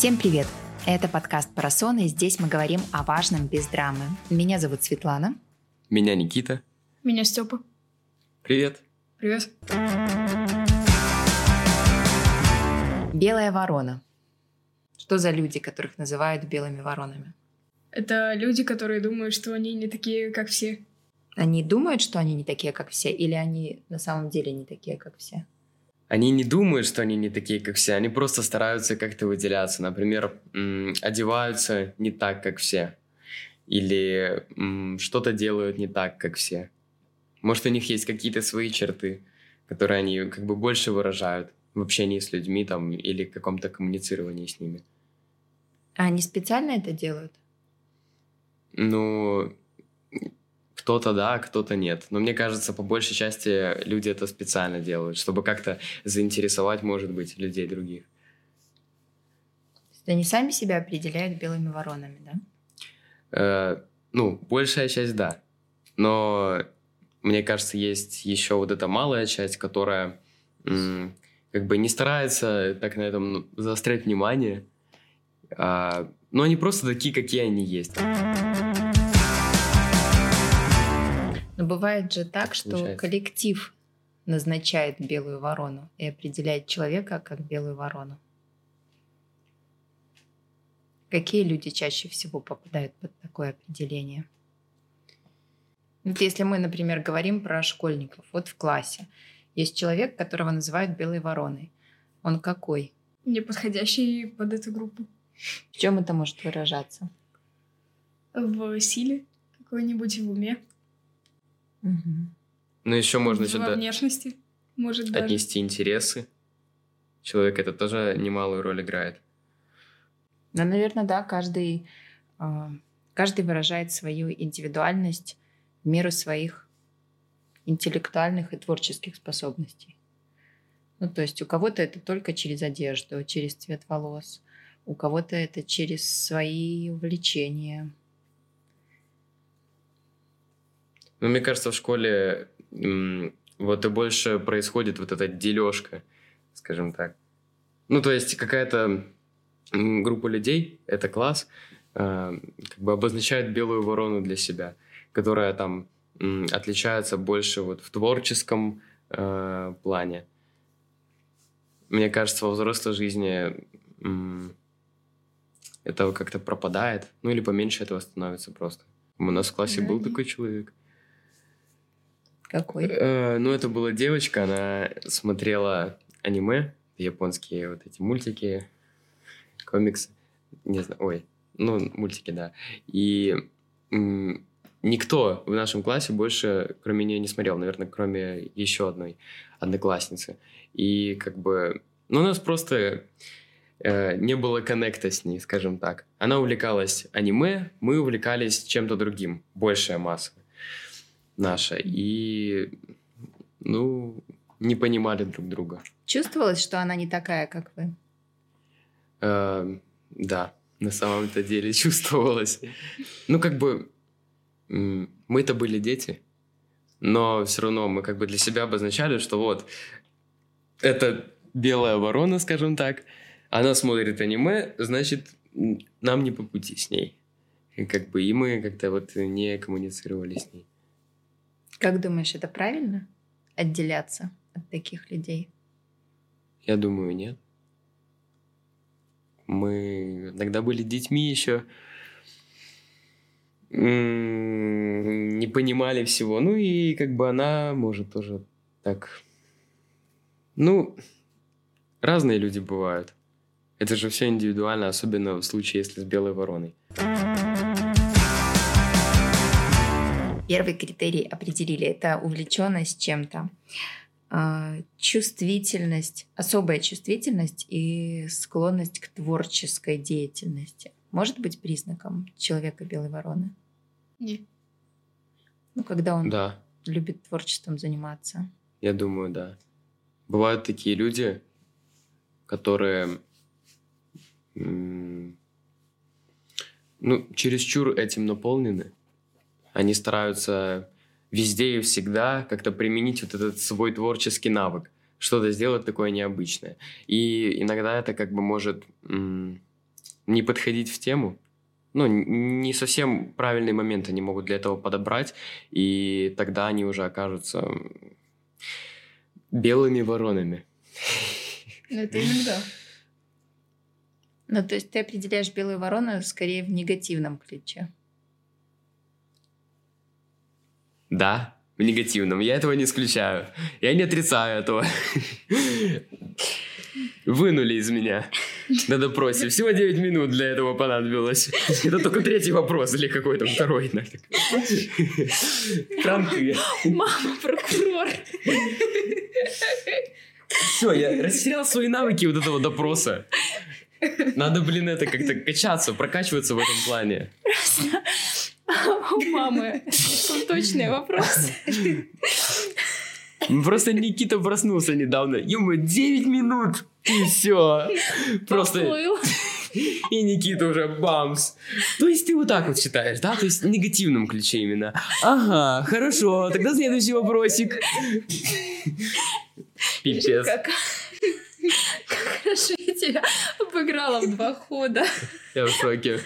Всем привет! Это подкаст «Парасон», и здесь мы говорим о важном без драмы. Меня зовут Светлана. Меня Никита. Меня Степа. Привет. Привет. Белая ворона. Что за люди, которых называют белыми воронами? Это люди, которые думают, что они не такие, как все. Они думают, что они не такие, как все, или они на самом деле не такие, как все? Они не думают, что они не такие, как все, они просто стараются как-то выделяться. Например, одеваются не так, как все. Или что-то делают не так, как все. Может, у них есть какие-то свои черты, которые они как бы больше выражают в общении с людьми там или в каком-то коммуницировании с ними. А они специально это делают? Ну, кто-то да, кто-то нет. Но мне кажется, по большей части люди это специально делают, чтобы как-то заинтересовать, может быть, людей других. То они сами себя определяют белыми воронами, да? Э, ну, большая часть да. Но мне кажется, есть еще вот эта малая часть, которая м, как бы не старается так на этом ну, заострять внимание. А, но они просто такие, какие они есть. Но бывает же так, что Получается. коллектив назначает белую ворону и определяет человека как белую ворону. Какие люди чаще всего попадают под такое определение? Вот если мы, например, говорим про школьников, вот в классе есть человек, которого называют белой вороной. Он какой? Не подходящий под эту группу. В чем это может выражаться? В силе какой-нибудь, в уме, Мгм. Но еще можно во сюда внешности, может даже. отнести интересы. Человек это тоже немалую роль играет. Ну, наверное, да, каждый, а, каждый выражает свою индивидуальность в меру своих интеллектуальных и творческих способностей. Ну, то есть у кого-то это только через одежду, через цвет волос, у кого-то это через свои увлечения. Но мне кажется, в школе вот и больше происходит вот эта дележка, скажем так. Ну, то есть какая-то группа людей, это класс, э, как бы обозначает белую ворону для себя, которая там м, отличается больше вот в творческом э, плане. Мне кажется, во взрослой жизни м, это как-то пропадает, ну или поменьше этого становится просто. У нас в классе Да, был да. такой человек. Какой? Э, ну, это была девочка, она смотрела аниме, японские вот эти мультики, комиксы, не знаю, ой, ну, мультики, да. И никто в нашем классе больше, кроме нее, не смотрел, наверное, кроме еще одной одноклассницы. И как бы, ну, у нас просто э, не было коннекта с ней, скажем так. Она увлекалась аниме, мы увлекались чем-то другим, большая масса наша. И, ну, не понимали друг друга. Чувствовалось, что она не такая, как вы? Э, да, на самом-то деле чувствовалось. Ну, как бы, мы-то были дети, но все равно мы как бы для себя обозначали, что вот, это белая ворона, скажем так, она смотрит аниме, значит, нам не по пути с ней. Как бы и мы как-то вот не коммуницировали с ней. Как думаешь, это правильно? Отделяться от таких людей? Я думаю, нет. Мы тогда были детьми еще. М, Не понимали всего. Ну и как бы она может тоже так... Ну, разные люди бывают. Это же все индивидуально, особенно в случае, если с белой вороной. Первый критерий определили – это увлеченность чем-то, а, чувствительность, особая чувствительность и склонность к творческой деятельности. Может быть признаком человека белой вороны? Не. Ну, когда он Да, любит творчеством заниматься. я думаю, да. Бывают такие люди, которые ну, чересчур этим наполнены. Они стараются везде и всегда как-то применить вот этот свой творческий навык, что-то сделать такое необычное. И иногда это как бы может не подходить в тему. Ну, не совсем правильный момент они могут для этого подобрать, и тогда они уже окажутся белыми воронами. Ну, Это иногда. Ну, то есть ты определяешь белую ворону скорее в негативном ключе. Да, в негативном. Я этого не исключаю. Я не отрицаю этого. Вынули из меня на допросе. Всего 9 минут для этого понадобилось. Это только третий вопрос или какой там второй. Кранты. Мама, прокурор. Все, я растерял свои навыки вот этого допроса. Надо, блин, это как-то качаться, прокачиваться в этом плане. У мамы слишком точные вопросы. Просто Никита проснулся недавно. Ему 9 минут. И все. Просто... И Никита уже бамс. То есть ты вот так вот считаешь, да? То есть в негативном ключе именно. Ага, хорошо. Тогда следующий вопросик. Пипец. Как, как хорошо я тебя обыграла в два хода. Я в шоке.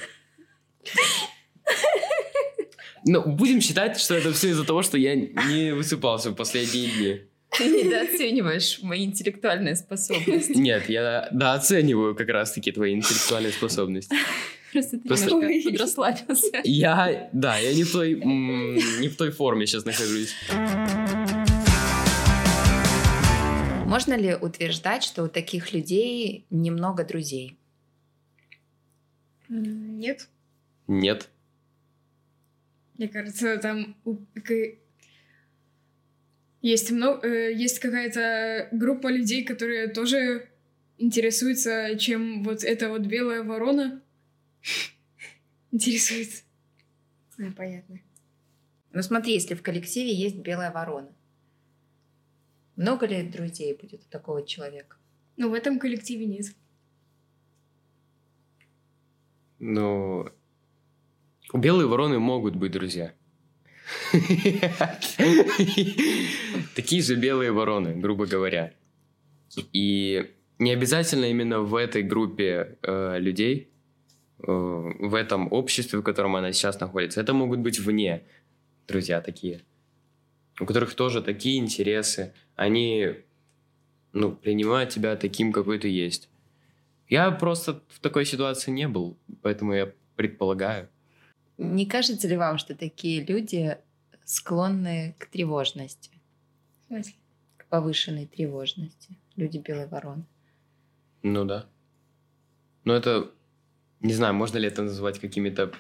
Ну, будем считать, что это все из-за того, что я не высыпался в последние дни. Ты недооцениваешь мои интеллектуальные способности. Нет, я дооцениваю как раз-таки твои интеллектуальные способности. Просто ты Просто- немножко подрасслабился. Я, да, я не в той, не в той форме сейчас нахожусь. Можно ли утверждать, что у таких людей немного друзей? Нет. Нет. Мне кажется, там есть много, есть какая-то группа людей, которые тоже интересуются, чем вот эта вот белая ворона интересуется. Ну, понятно. Ну смотри, если в коллективе есть белая ворона, много ли друзей будет у такого человека? Но в этом коллективе нет. Но у белой вороны могут быть друзья. Такие же белые вороны, грубо говоря. И не обязательно именно в этой группе э, людей, э, в этом обществе, в котором она сейчас находится. Это могут быть вне друзья такие, у которых тоже такие интересы. Они ну, принимают тебя таким, какой ты есть. Я просто в такой ситуации не был, поэтому я предполагаю. Не кажется ли вам, что такие люди склонны к тревожности, В смысле? к повышенной тревожности? Люди белой вороны. Ну да. Но это, не знаю, можно ли это называть какими-то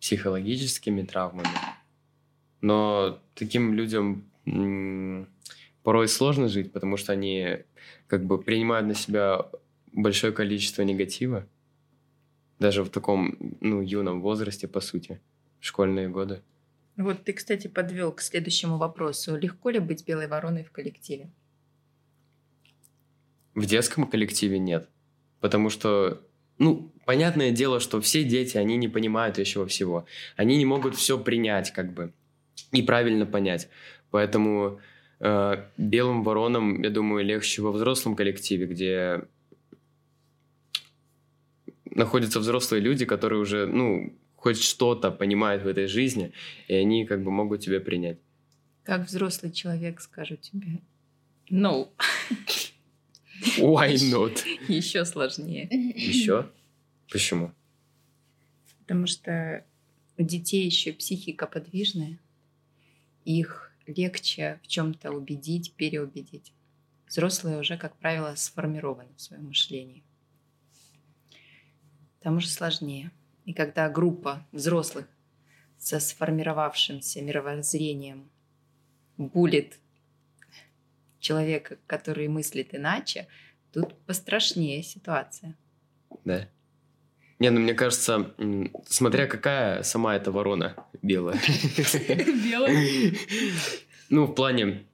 психологическими травмами. Но таким людям порой сложно жить, потому что они как бы принимают на себя большое количество негатива. Даже в таком, ну, юном возрасте, по сути, в школьные годы. Вот ты, кстати, подвел к следующему вопросу. Легко ли быть белой вороной в коллективе? В детском коллективе нет. Потому что, ну, понятное дело, что все дети, они не понимают еще всего. Они не могут все принять, как бы, и правильно понять. Поэтому э, белым воронам, я думаю, легче во взрослом коллективе, где находятся взрослые люди, которые уже, ну, хоть что-то понимают в этой жизни, и они как бы могут тебя принять. Как взрослый человек скажу тебе. No. Why not? Еще сложнее. Еще? Почему? Потому что у детей еще психика подвижная. Их легче в чем-то убедить, переубедить. Взрослые уже, как правило, сформированы в своем мышлении. Там уже сложнее. И когда группа взрослых со сформировавшимся мировоззрением булит человека, который мыслит иначе, тут пострашнее ситуация. Да. Не, ну мне кажется, смотря какая сама эта ворона белая. Белая. Ну, в плане,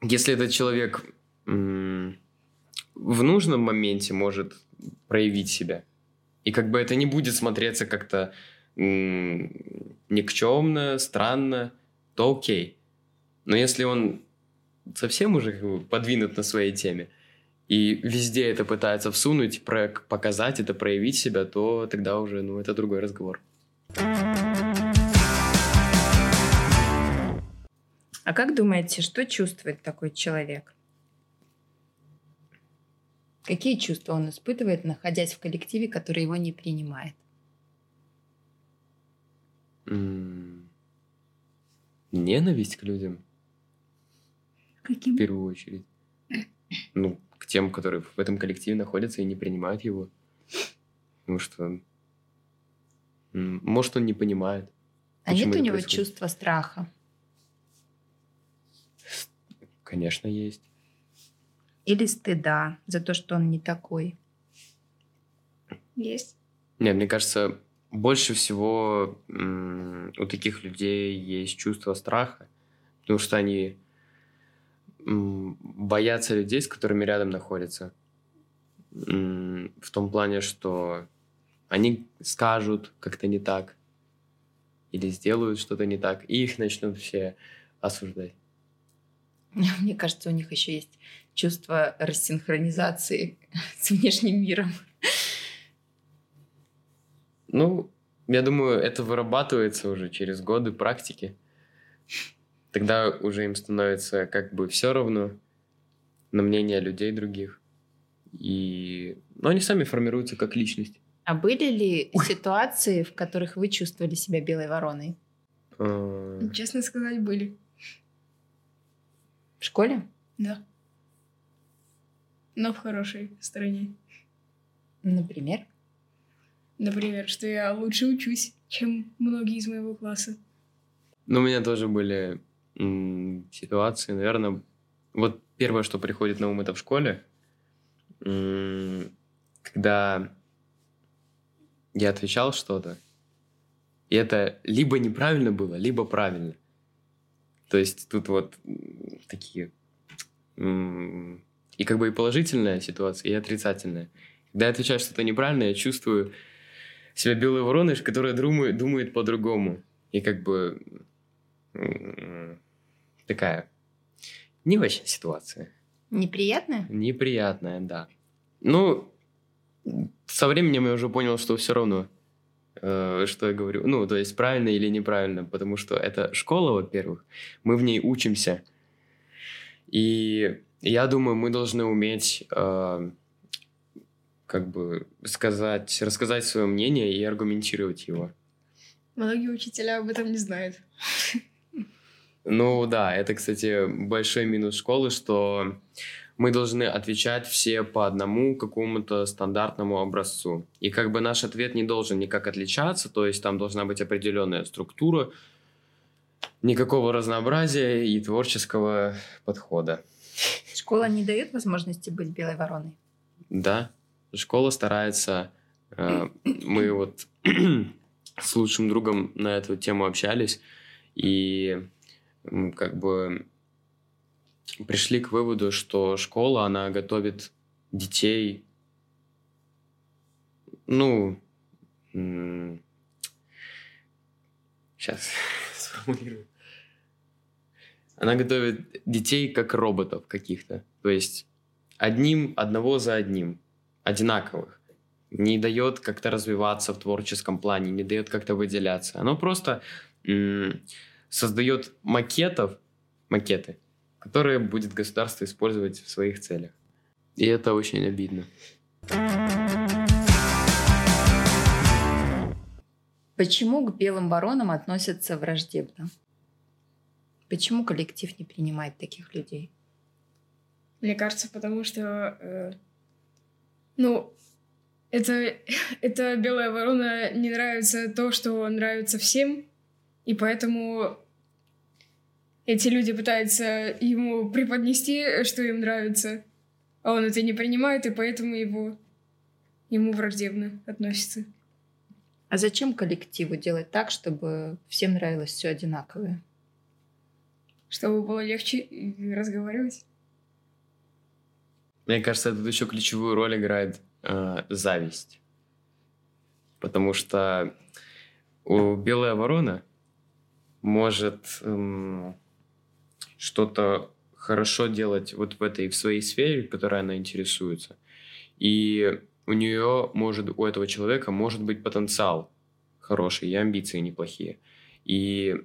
если этот человек в нужном моменте может проявить себя, и как бы это не будет смотреться как-то никчемно, странно, то окей. Но если он совсем уже как бы подвинут на своей теме, и везде это пытается всунуть, про- показать это, проявить себя, то тогда уже, ну, это другой разговор. А как думаете, что чувствует такой человек? Какие чувства он испытывает, находясь в коллективе, который его не принимает? Ненависть к людям, в Каким? первую очередь. Ну, к тем, которые в этом коллективе находятся и не принимают его. Потому что... Может, он не понимает. А нет у него происходит? чувства страха? Конечно, есть. Или стыда за то, что он не такой? Есть. Нет, мне кажется, больше всего у таких людей есть чувство страха, потому что они боятся людей, с которыми рядом находятся. В том плане, что они скажут как-то не так или сделают что-то не так, и их начнут все осуждать. Мне кажется, у них еще есть чувство рассинхронизации с внешним миром. Ну, я думаю, это вырабатывается уже через годы практики. Тогда уже им становится как бы все равно на мнение людей других. И... Но они сами формируются как личность. А были ли ситуации, в которых вы чувствовали себя белой вороной? А, Честно сказать, были. В школе? Да. Но в хорошей стороне. Например? Например, что я лучше учусь, чем многие из моего класса. Ну, у меня тоже были м, ситуации, наверное... Вот первое, что приходит на ум, это в школе. М, Когда я отвечал что-то, и это либо неправильно было, либо правильно. То есть тут вот такие... И как бы и положительная ситуация, и отрицательная. Когда я отвечаю что-то неправильно, я чувствую себя белой вороной, которая думает, думает по-другому. И как бы такая не очень ситуация. Неприятно? Неприятная, да. Ну, со временем я уже понял, что все равно, что я говорю. Ну, то есть правильно или неправильно, потому что это школа, во-первых, мы в ней учимся. И я думаю, мы должны уметь э, как бы сказать, рассказать свое мнение и аргументировать его. Многие учителя об этом не знают. Ну да, это, кстати, большой минус школы, что мы должны отвечать все по одному какому-то стандартному образцу. И как бы наш ответ не должен никак отличаться, то есть там должна быть определенная структура, никакого разнообразия и творческого подхода. Школа не дает возможности быть белой вороной? Да, школа старается. э, Мы вот с лучшим другом на эту тему общались и как бы пришли к выводу, что школа, она готовит детей, ну, сейчас сформулирую. Она готовит детей как роботов каких-то. То есть одним, одного за одним, одинаковых. Не дает как-то развиваться в творческом плане, не дает как-то выделяться. Оно просто создает макетов, макеты, которые будет государство использовать в своих целях. И это очень обидно. Почему к белым воронам относятся враждебно? Почему коллектив не принимает таких людей? Мне кажется, потому что, э, ну, это, это белая ворона не нравится то, что нравится всем, и поэтому эти люди пытаются ему преподнести, что им нравится, а он это не принимает, и поэтому его ему враждебно относится. А зачем коллективу делать так, чтобы всем нравилось все одинаковое? Чтобы было легче разговаривать. Мне кажется, тут еще ключевую роль играет э, зависть. Потому что у белая ворона может эм, что-то хорошо делать вот в этой, в своей сфере, которой она интересуется. И у нее может, у этого человека может быть потенциал хороший и амбиции неплохие. И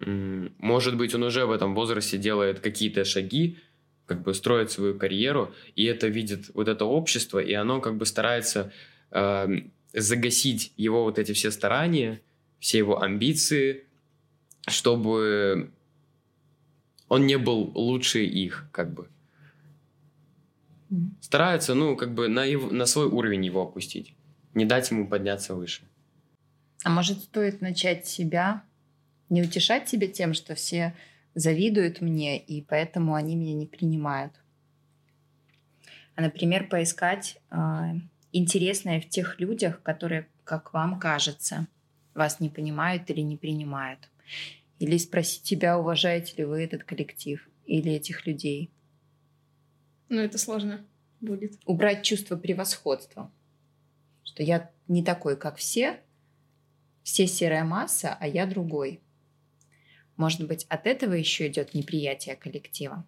может быть, он уже в этом возрасте делает какие-то шаги, как бы строит свою карьеру, и это видит вот это общество, и оно как бы старается э, загасить его вот эти все старания, все его амбиции, чтобы он не был лучше их, как бы. Стараются, ну, как бы на, его, на свой уровень его опустить, не дать ему подняться выше. А может, стоит начать себя, не утешать себя тем, что все завидуют мне, и поэтому они меня не принимают. А, например, поискать э, интересное в тех людях, которые, как вам кажется, вас не понимают или не принимают. Или спросить себя, уважаете ли вы этот коллектив или этих людей. Ну, это сложно будет. Убрать чувство превосходства. Что я не такой, как все, все серая масса, а я другой. Может быть, от этого еще идет неприятие коллектива?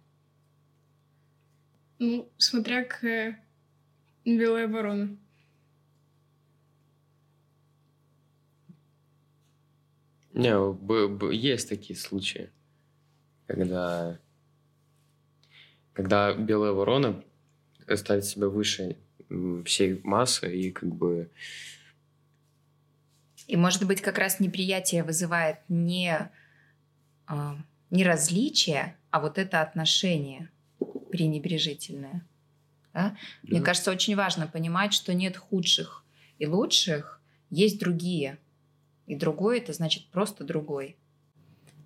Ну, смотря к э, белая ворона. Не, есть такие случаи, когда, когда белая ворона ставит себя выше всей массы и как бы... И, может быть, как раз неприятие вызывает не а, не различие, а вот это отношение пренебрежительное. Да? Да. Мне кажется, очень важно понимать, что нет худших и лучших, есть другие. И другой это значит просто другой.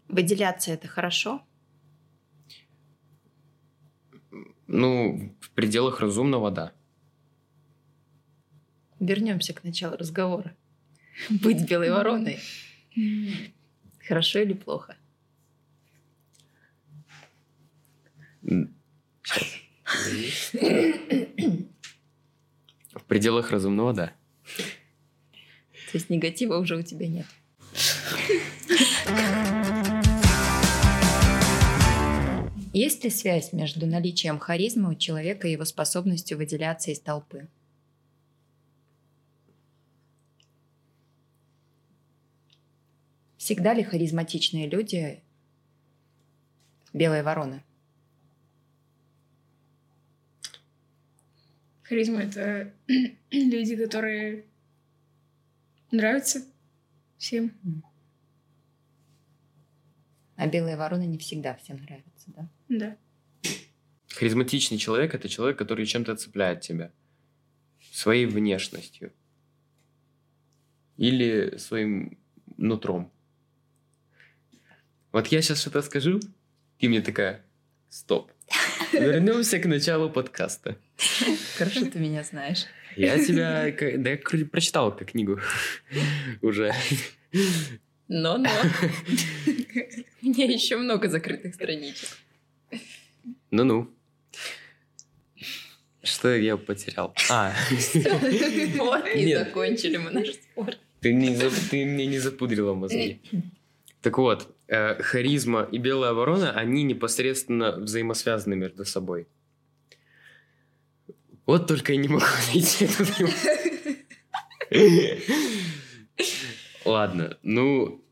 Выделяться это хорошо? Ну, в пределах разумного, да. Вернемся к началу разговора. Быть белой вороной. Хорошо или плохо? В пределах разумного, да. То есть негатива уже у тебя нет. Есть ли связь между наличием харизмы у человека и его способностью выделяться из толпы? Всегда ли харизматичные люди белые вороны? Харизма — это люди, которые нравятся всем. А белые вороны не всегда всем нравятся, да? Да. Харизматичный человек — это человек, который чем-то цепляет тебя. Своей внешностью. Или своим нутром. Вот я сейчас что-то скажу, и мне такая, стоп. Вернемся к началу подкаста. Хорошо ты меня знаешь. Я тебя... Да я прочитал эту книгу уже. Но-но. У меня еще много закрытых страничек. Ну-ну. Что я потерял? А. Вот и закончили мы наш спор. Ты, не, ты мне не запудрила мозги. Так вот, э, харизма и белая ворона, они непосредственно взаимосвязаны между собой. Вот только я не могу найти эту Ладно, ну...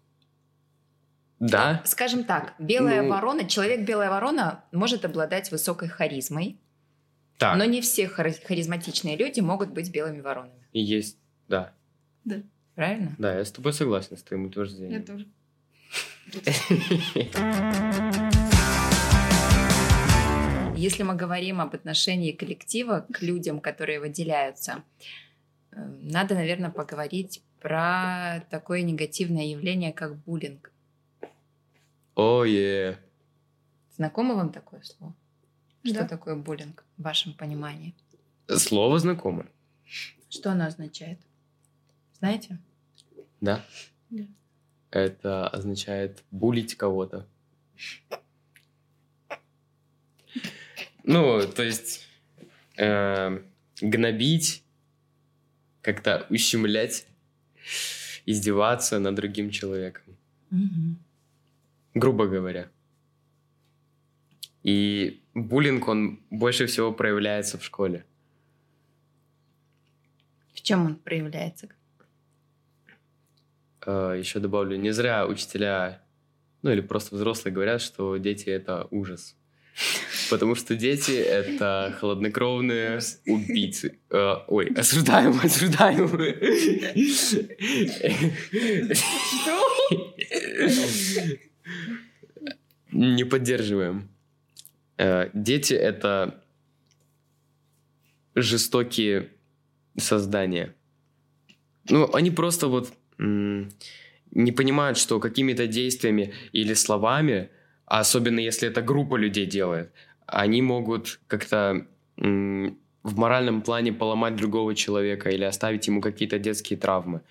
Да. Скажем так, белая ну... ворона, человек белая ворона может обладать высокой харизмой, так. но не все харизматичные люди могут быть белыми воронами. И есть, да. Да. Правильно? Да, я с тобой согласен с твоим утверждением. Я тоже. Если мы говорим об отношении коллектива к людям, которые выделяются, э, надо, наверное, поговорить про такое негативное явление, как буллинг. О, oh, yeah. Знакомо вам такое слово? Да. Что такое буллинг в вашем понимании? Слово знакомо. Что оно означает? Знаете? Да. Да. Это означает булить кого-то. Ну, то есть э, гнобить, как-то ущемлять, издеваться над другим человеком. Угу. Грубо говоря. И буллинг, он больше всего проявляется в школе. В чем он проявляется? Э, Еще добавлю, не зря учителя, ну или просто взрослые говорят, что дети это ужас. Потому что дети это хладнокровные убийцы. Э, ой, осуждаем, осуждаем. Не поддерживаем. Э, Дети это жестокие создания. Ну, они просто вот не понимают, что какими-то действиями или словами, а особенно если это группа людей делает, они могут как-то м, в моральном плане поломать другого человека или оставить ему какие-то детские травмы.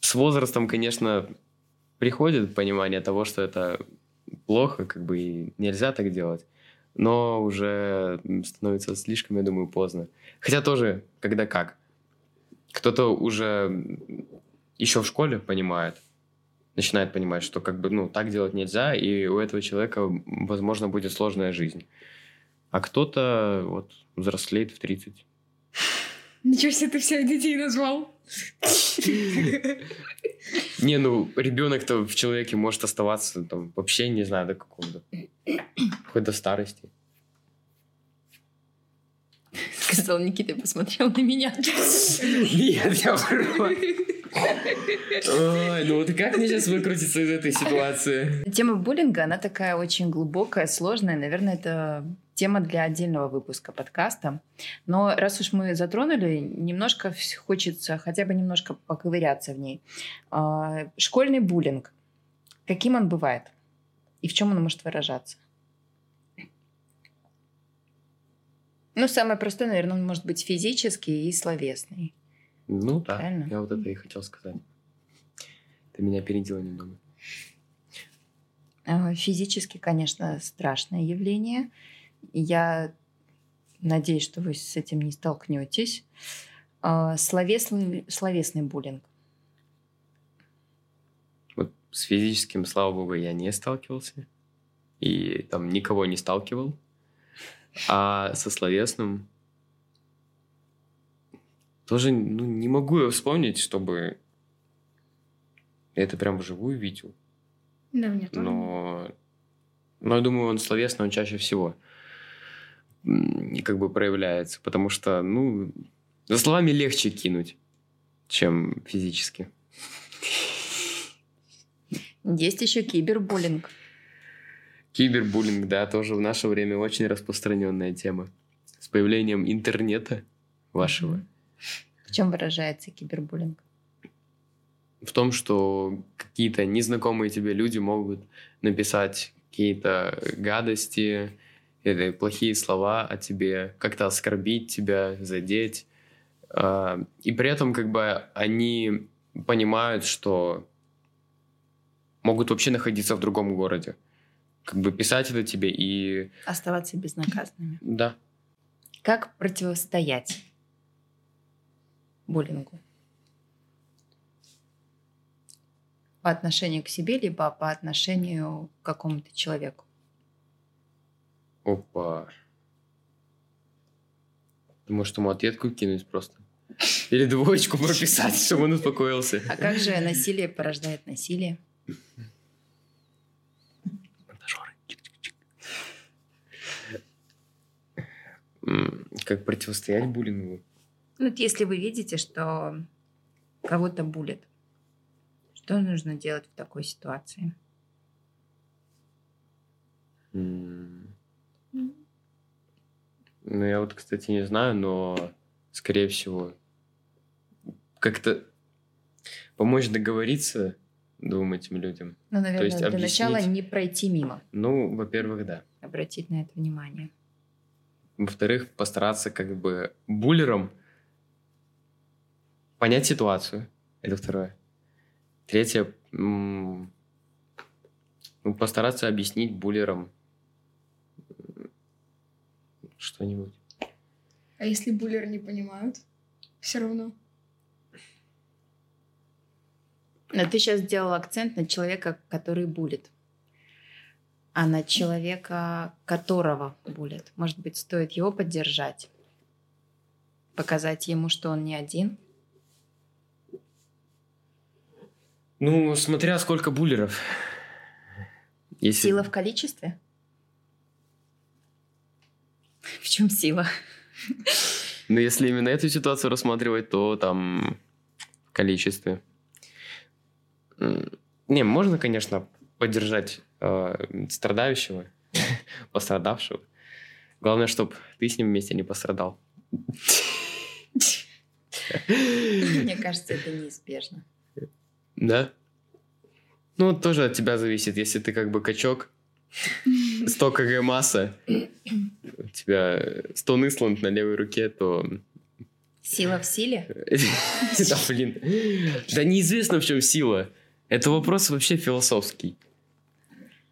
С возрастом, конечно, приходит понимание того, что это плохо, как бы и нельзя так делать. Но уже становится слишком, я думаю, поздно. Хотя тоже, когда как. Кто-то уже еще в школе понимает, начинает понимать, что как бы, ну, так делать нельзя, и у этого человека, возможно, будет сложная жизнь. А кто-то вот взрослеет в 30. Ничего себе ты всех детей назвал. Не, ну, ребенок-то в человеке может оставаться там вообще, не знаю, до какого-то. Хоть до старости. Сказал Никита посмотрел на меня. Нет, я Ой, ну вот как мне сейчас выкрутиться из этой ситуации? Тема буллинга, она такая очень глубокая, сложная. Наверное, это тема для отдельного выпуска подкаста. Но раз уж мы затронули, немножко хочется хотя бы немножко поковыряться в ней. А, Школьный буллинг. Каким он бывает? И в чем он может выражаться? Ну, самое простое, наверное, он может быть физический и словесный. Ну да, Правильно. я вот это и хотел сказать. Ты меня опередила немного. А, Физически, конечно, страшное явление. Я надеюсь, что вы с этим не столкнетесь. А, Словесный, словесный буллинг. Вот с физическим, слава богу, я не сталкивался. И там никого не сталкивал. А со словесным тоже ну, не могу я вспомнить, чтобы я это прям вживую видел. Да, мне тоже. Но, но я думаю, он словесно, он чаще всего как бы проявляется, потому что, ну, за словами легче кинуть, чем физически. Есть еще кибербуллинг. Кибербуллинг, да, тоже в наше время очень распространенная тема. С появлением интернета вашего. В чем выражается кибербуллинг? В том, что какие-то незнакомые тебе люди могут написать какие-то гадости или плохие слова о тебе, как-то оскорбить тебя, задеть. А, И при этом как бы они понимают, что могут вообще находиться в другом городе. Как бы писать это тебе и... Оставаться безнаказанными. Да, Как противостоять буллингу? По отношению к себе, либо по отношению к какому-то человеку. Опа. Ты можешь ему ответку кинуть просто. Или двоечку прописать, чтобы он успокоился. А как же насилие порождает насилие? Как противостоять буллингу? Ну, вот если вы видите, что кого-то булят, что нужно делать в такой ситуации? Ну, я вот, кстати, не знаю, но, скорее всего, как-то помочь договориться двум этим людям. Ну, наверное, есть для начала объяснить? не пройти мимо, Ну, во-первых, да. обратить на это внимание. Во-вторых, постараться как бы буллером понять ситуацию. Это второе. Третье, ну, постараться объяснить буллерам что-нибудь. А если буллеры не понимают? Все равно. Но ты сейчас сделал акцент на человека, который булит. а на человека, которого булят. Может быть, стоит его поддержать, показать ему, что он не один. Ну, смотря сколько буллеров. Если... Сила в количестве? В чем сила? Ну, если именно эту ситуацию рассматривать, то там в количестве. Не, можно, конечно, поддержать э, страдающего, пострадавшего. Главное, чтобы ты с ним вместе не пострадал. Мне кажется, это неизбежно. Да? Ну, тоже от тебя зависит. Если ты как бы качок, 100 кг масса, у тебя 100 Исланд на левой руке, то... Сила в силе? Да, блин. Да неизвестно, в чем сила. Это вопрос вообще философский.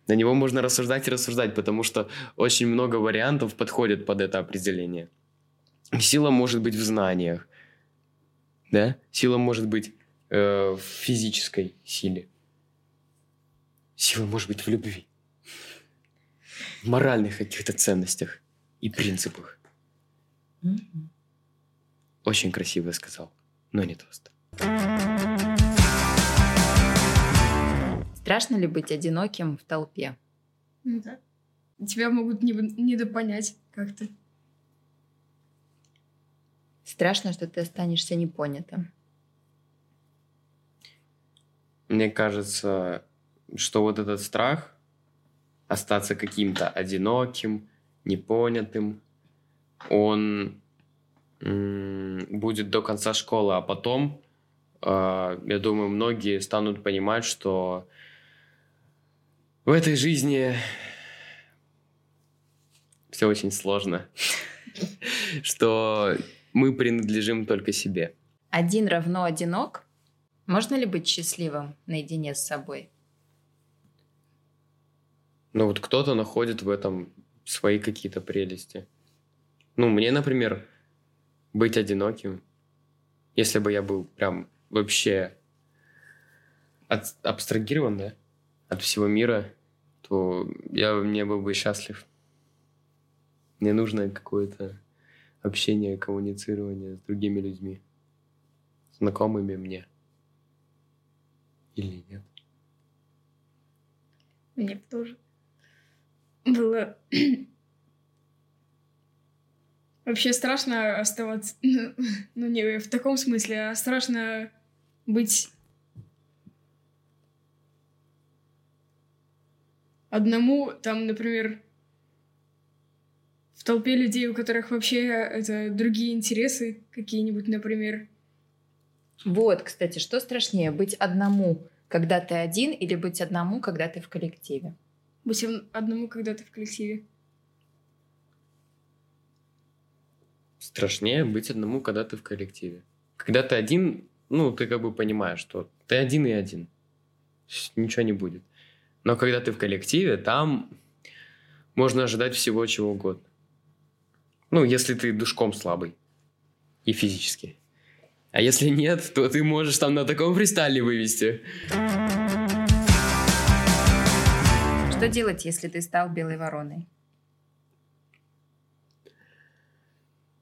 На него можно рассуждать и рассуждать, потому что очень много вариантов подходят под это определение. Сила может быть в знаниях, да? Сила может быть э, в физической силе. Сила может быть в любви, в моральных каких-то ценностях и принципах. Mm-hmm. Очень красиво сказал, но не тост. Страшно ли быть одиноким в толпе? Ну да. Тебя могут не, недопонять как-то. Страшно, что ты останешься непонятым. Мне кажется, что вот этот страх остаться каким-то одиноким, непонятым, он будет до конца школы, а потом, э, я думаю, многие станут понимать, что в этой жизни все очень сложно, что мы принадлежим только себе. Один равно одинок? Можно ли быть счастливым наедине с собой? Ну вот кто-то находит в этом свои какие-то прелести. Ну, мне, например, быть одиноким, если бы я был прям вообще от, абстрагирован, да, от всего мира, то я не был бы счастлив. Мне нужно какое-то общение, коммуницирование с другими людьми, знакомыми мне. Или нет? Мне тоже было вообще страшно оставаться, ну не в таком смысле, а страшно быть одному, там, например, в толпе людей, у которых вообще это другие интересы какие-нибудь, например. Вот, кстати, что страшнее, быть одному, когда ты один, или быть одному, когда ты в коллективе? Быть одному, когда ты в коллективе. Страшнее быть одному, когда ты в коллективе. Когда ты один, ну, ты как бы понимаешь, что ты один и один. Ничего не будет. Но когда ты в коллективе, там можно ожидать всего чего угодно. Ну, если ты душком слабый. И физически. А если нет, то ты можешь там на таком фристайле вывести. Что делать, если ты стал белой вороной?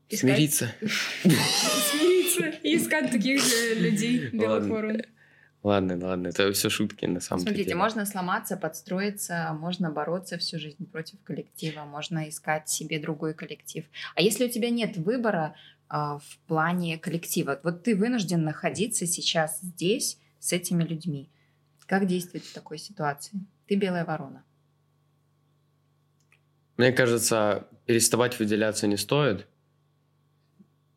Смириться. Смириться и искать таких же людей, белых ворон. Ладно, ладно, это все шутки на самом Смотрите, деле. Смотрите, можно сломаться, подстроиться, можно бороться всю жизнь против коллектива, можно искать себе другой коллектив. А если у тебя нет выбора в плане коллектива, вот ты вынужден находиться сейчас здесь с этими людьми, как действовать в такой ситуации? Ты белая ворона. Мне кажется, переставать выделяться не стоит.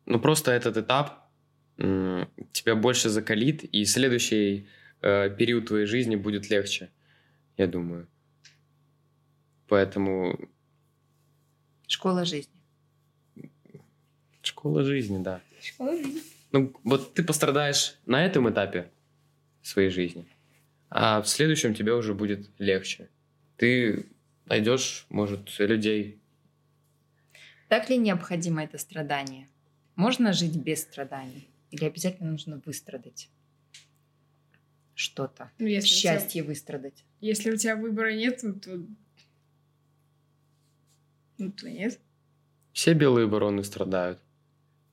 Ну, просто этот этап тебя больше закалит, и следующий э, период твоей жизни будет легче, я думаю. Поэтому... Школа жизни. Школа жизни, да. Школа жизни. Ну, вот ты пострадаешь на этом этапе своей жизни, а в следующем тебе уже будет легче. Ты найдешь, может, людей. Так ли необходимо это страдание? Можно жить без страданий? Или обязательно нужно выстрадать что-то? Ну, если Счастье тебя... выстрадать. Если у тебя выбора нет, то Ну, то нет. Все белые вороны страдают.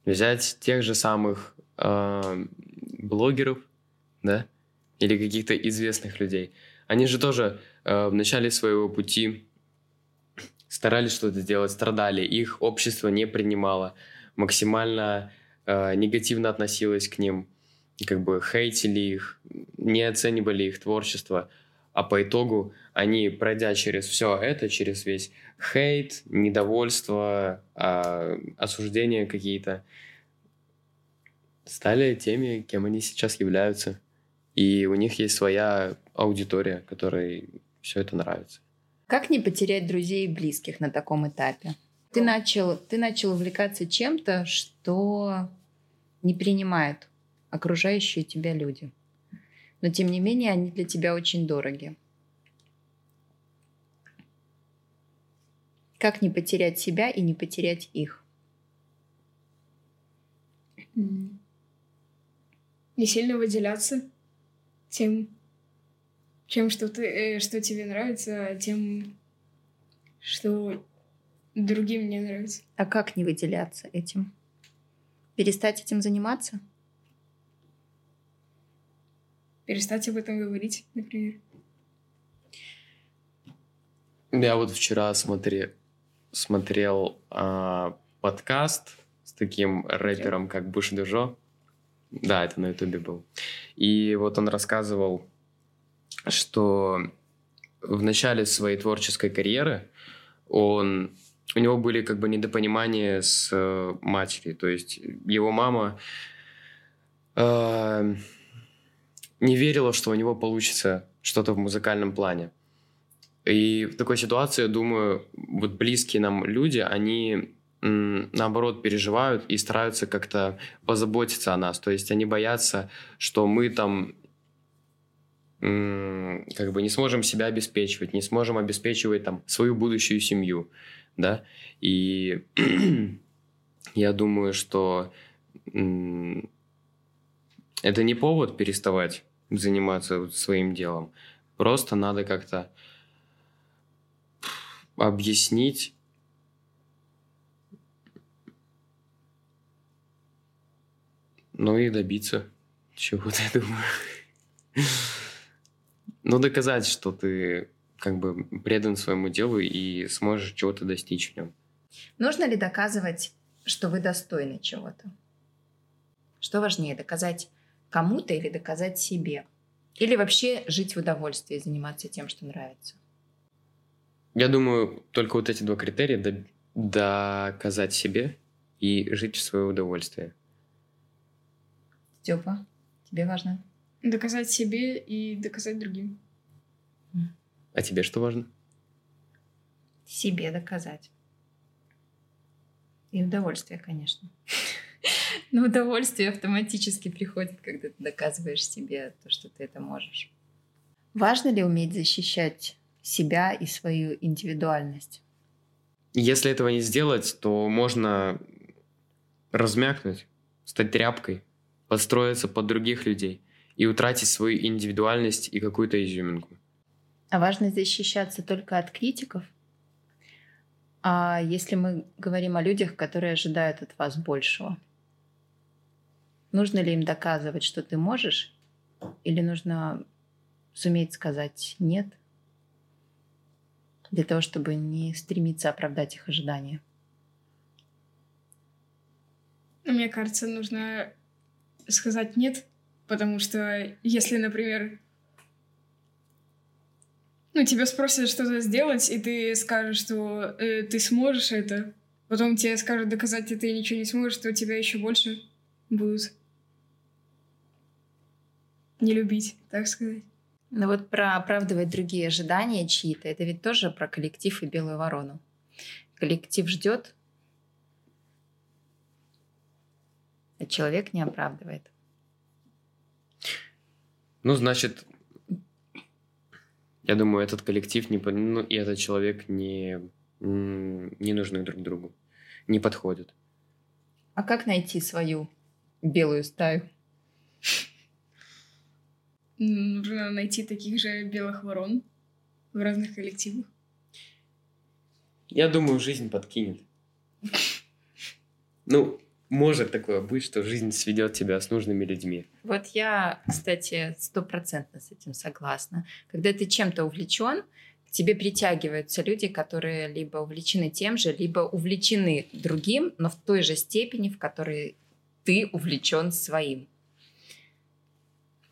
Взять тех же самых э, блогеров, да, или каких-то известных людей. Они же тоже э, в начале своего пути старались что-то сделать, страдали, их общество не принимало, максимально э, негативно относилось к ним, как бы хейтили их, не оценивали их творчество, а по итогу они, пройдя через все это, через весь хейт, недовольство, э, осуждения какие-то, стали теми, кем они сейчас являются. И у них есть своя аудитория, которой все это нравится. Как не потерять друзей и близких на таком этапе? Ты начал, ты начал увлекаться чем-то, что не принимают окружающие тебя люди. Но тем не менее они для тебя очень дороги. Как не потерять себя и не потерять их? Не сильно выделяться тем, чем что, ты, э, что тебе нравится, а тем, что другим не нравится. А как не выделяться этим? Перестать этим заниматься? Перестать об этом говорить, например. Я вот вчера смотри, смотрел а, подкаст с таким рэпером, как Буш Дежо. Да, это на Ютубе был. И вот он рассказывал, что в начале своей творческой карьеры он у него были как бы недопонимания с э, матерью. То есть его мама э, не верила, что у него получится что-то в музыкальном плане. И в такой ситуации, я думаю, вот близкие нам люди, они наоборот переживают и стараются как-то позаботиться о нас. То есть они боятся, что мы там как бы не сможем себя обеспечивать, не сможем обеспечивать там свою будущую семью, да. И я думаю, что это не повод переставать заниматься своим делом. Просто надо как-то объяснить Ну и добиться чего-то, я думаю. Ну, доказать, что ты как бы предан своему делу и сможешь чего-то достичь в нем. Нужно ли доказывать, что вы достойны чего-то? Что важнее, доказать кому-то или доказать себе? Или вообще жить в удовольствии, заниматься тем, что нравится? Я думаю, только вот эти два критерия доказать себе и жить в свое удовольствие. Степа, тебе важно? Доказать себе и доказать другим. А тебе что важно? Себе доказать. И удовольствие, конечно. Но удовольствие автоматически приходит, когда ты доказываешь себе то, что ты это можешь. Важно ли уметь защищать себя и свою индивидуальность? Если этого не сделать, то можно размякнуть, стать тряпкой, подстроиться под других людей и утратить свою индивидуальность и какую-то изюминку. А важно защищаться только от критиков? А если мы говорим о людях, которые ожидают от вас большего? Нужно ли им доказывать, что ты можешь? Или нужно суметь сказать «нет» для того, чтобы не стремиться оправдать их ожидания? Мне кажется, нужно сказать нет, потому что если, например, ну, тебя спросят что-то сделать, и ты скажешь, что э, ты сможешь это, потом тебе скажут доказать, что ты ничего не сможешь, то тебя еще больше будут не любить, так сказать. Ну вот про оправдывать другие ожидания чьи-то, это ведь тоже про коллектив и белую ворону. Коллектив ждет, а человек не оправдывает. Ну, значит, я думаю, этот коллектив не, ну, и этот человек не, не нужны друг другу, не подходят. А как найти свою белую стаю? Нужно найти таких же белых ворон в разных коллективах. Я думаю, жизнь подкинет. Ну, может такое быть, что жизнь сведет тебя с нужными людьми. Вот я, кстати, стопроцентно с этим согласна. Когда ты чем-то увлечен, к тебе притягиваются люди, которые либо увлечены тем же, либо увлечены другим, но в той же степени, в которой ты увлечен своим.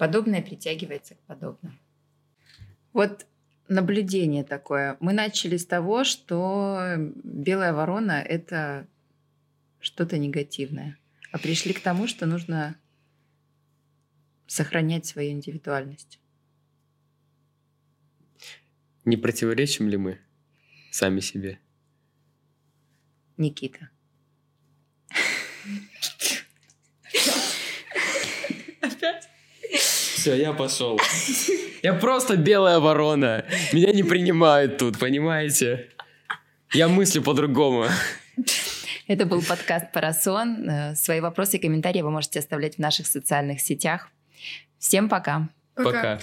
Подобное притягивается к подобному. Вот наблюдение такое. Мы начали с того, что белая ворона — это что-то негативное. А пришли к тому, что нужно сохранять свою индивидуальность. Не противоречим ли мы сами себе? Никита. Все, я пошел. Я просто белая ворона. Меня не принимают тут, понимаете? Я мыслю по-другому. Это был подкаст «Парасон». Э, Свои вопросы и комментарии вы можете оставлять в наших социальных сетях. Всем пока. Пока.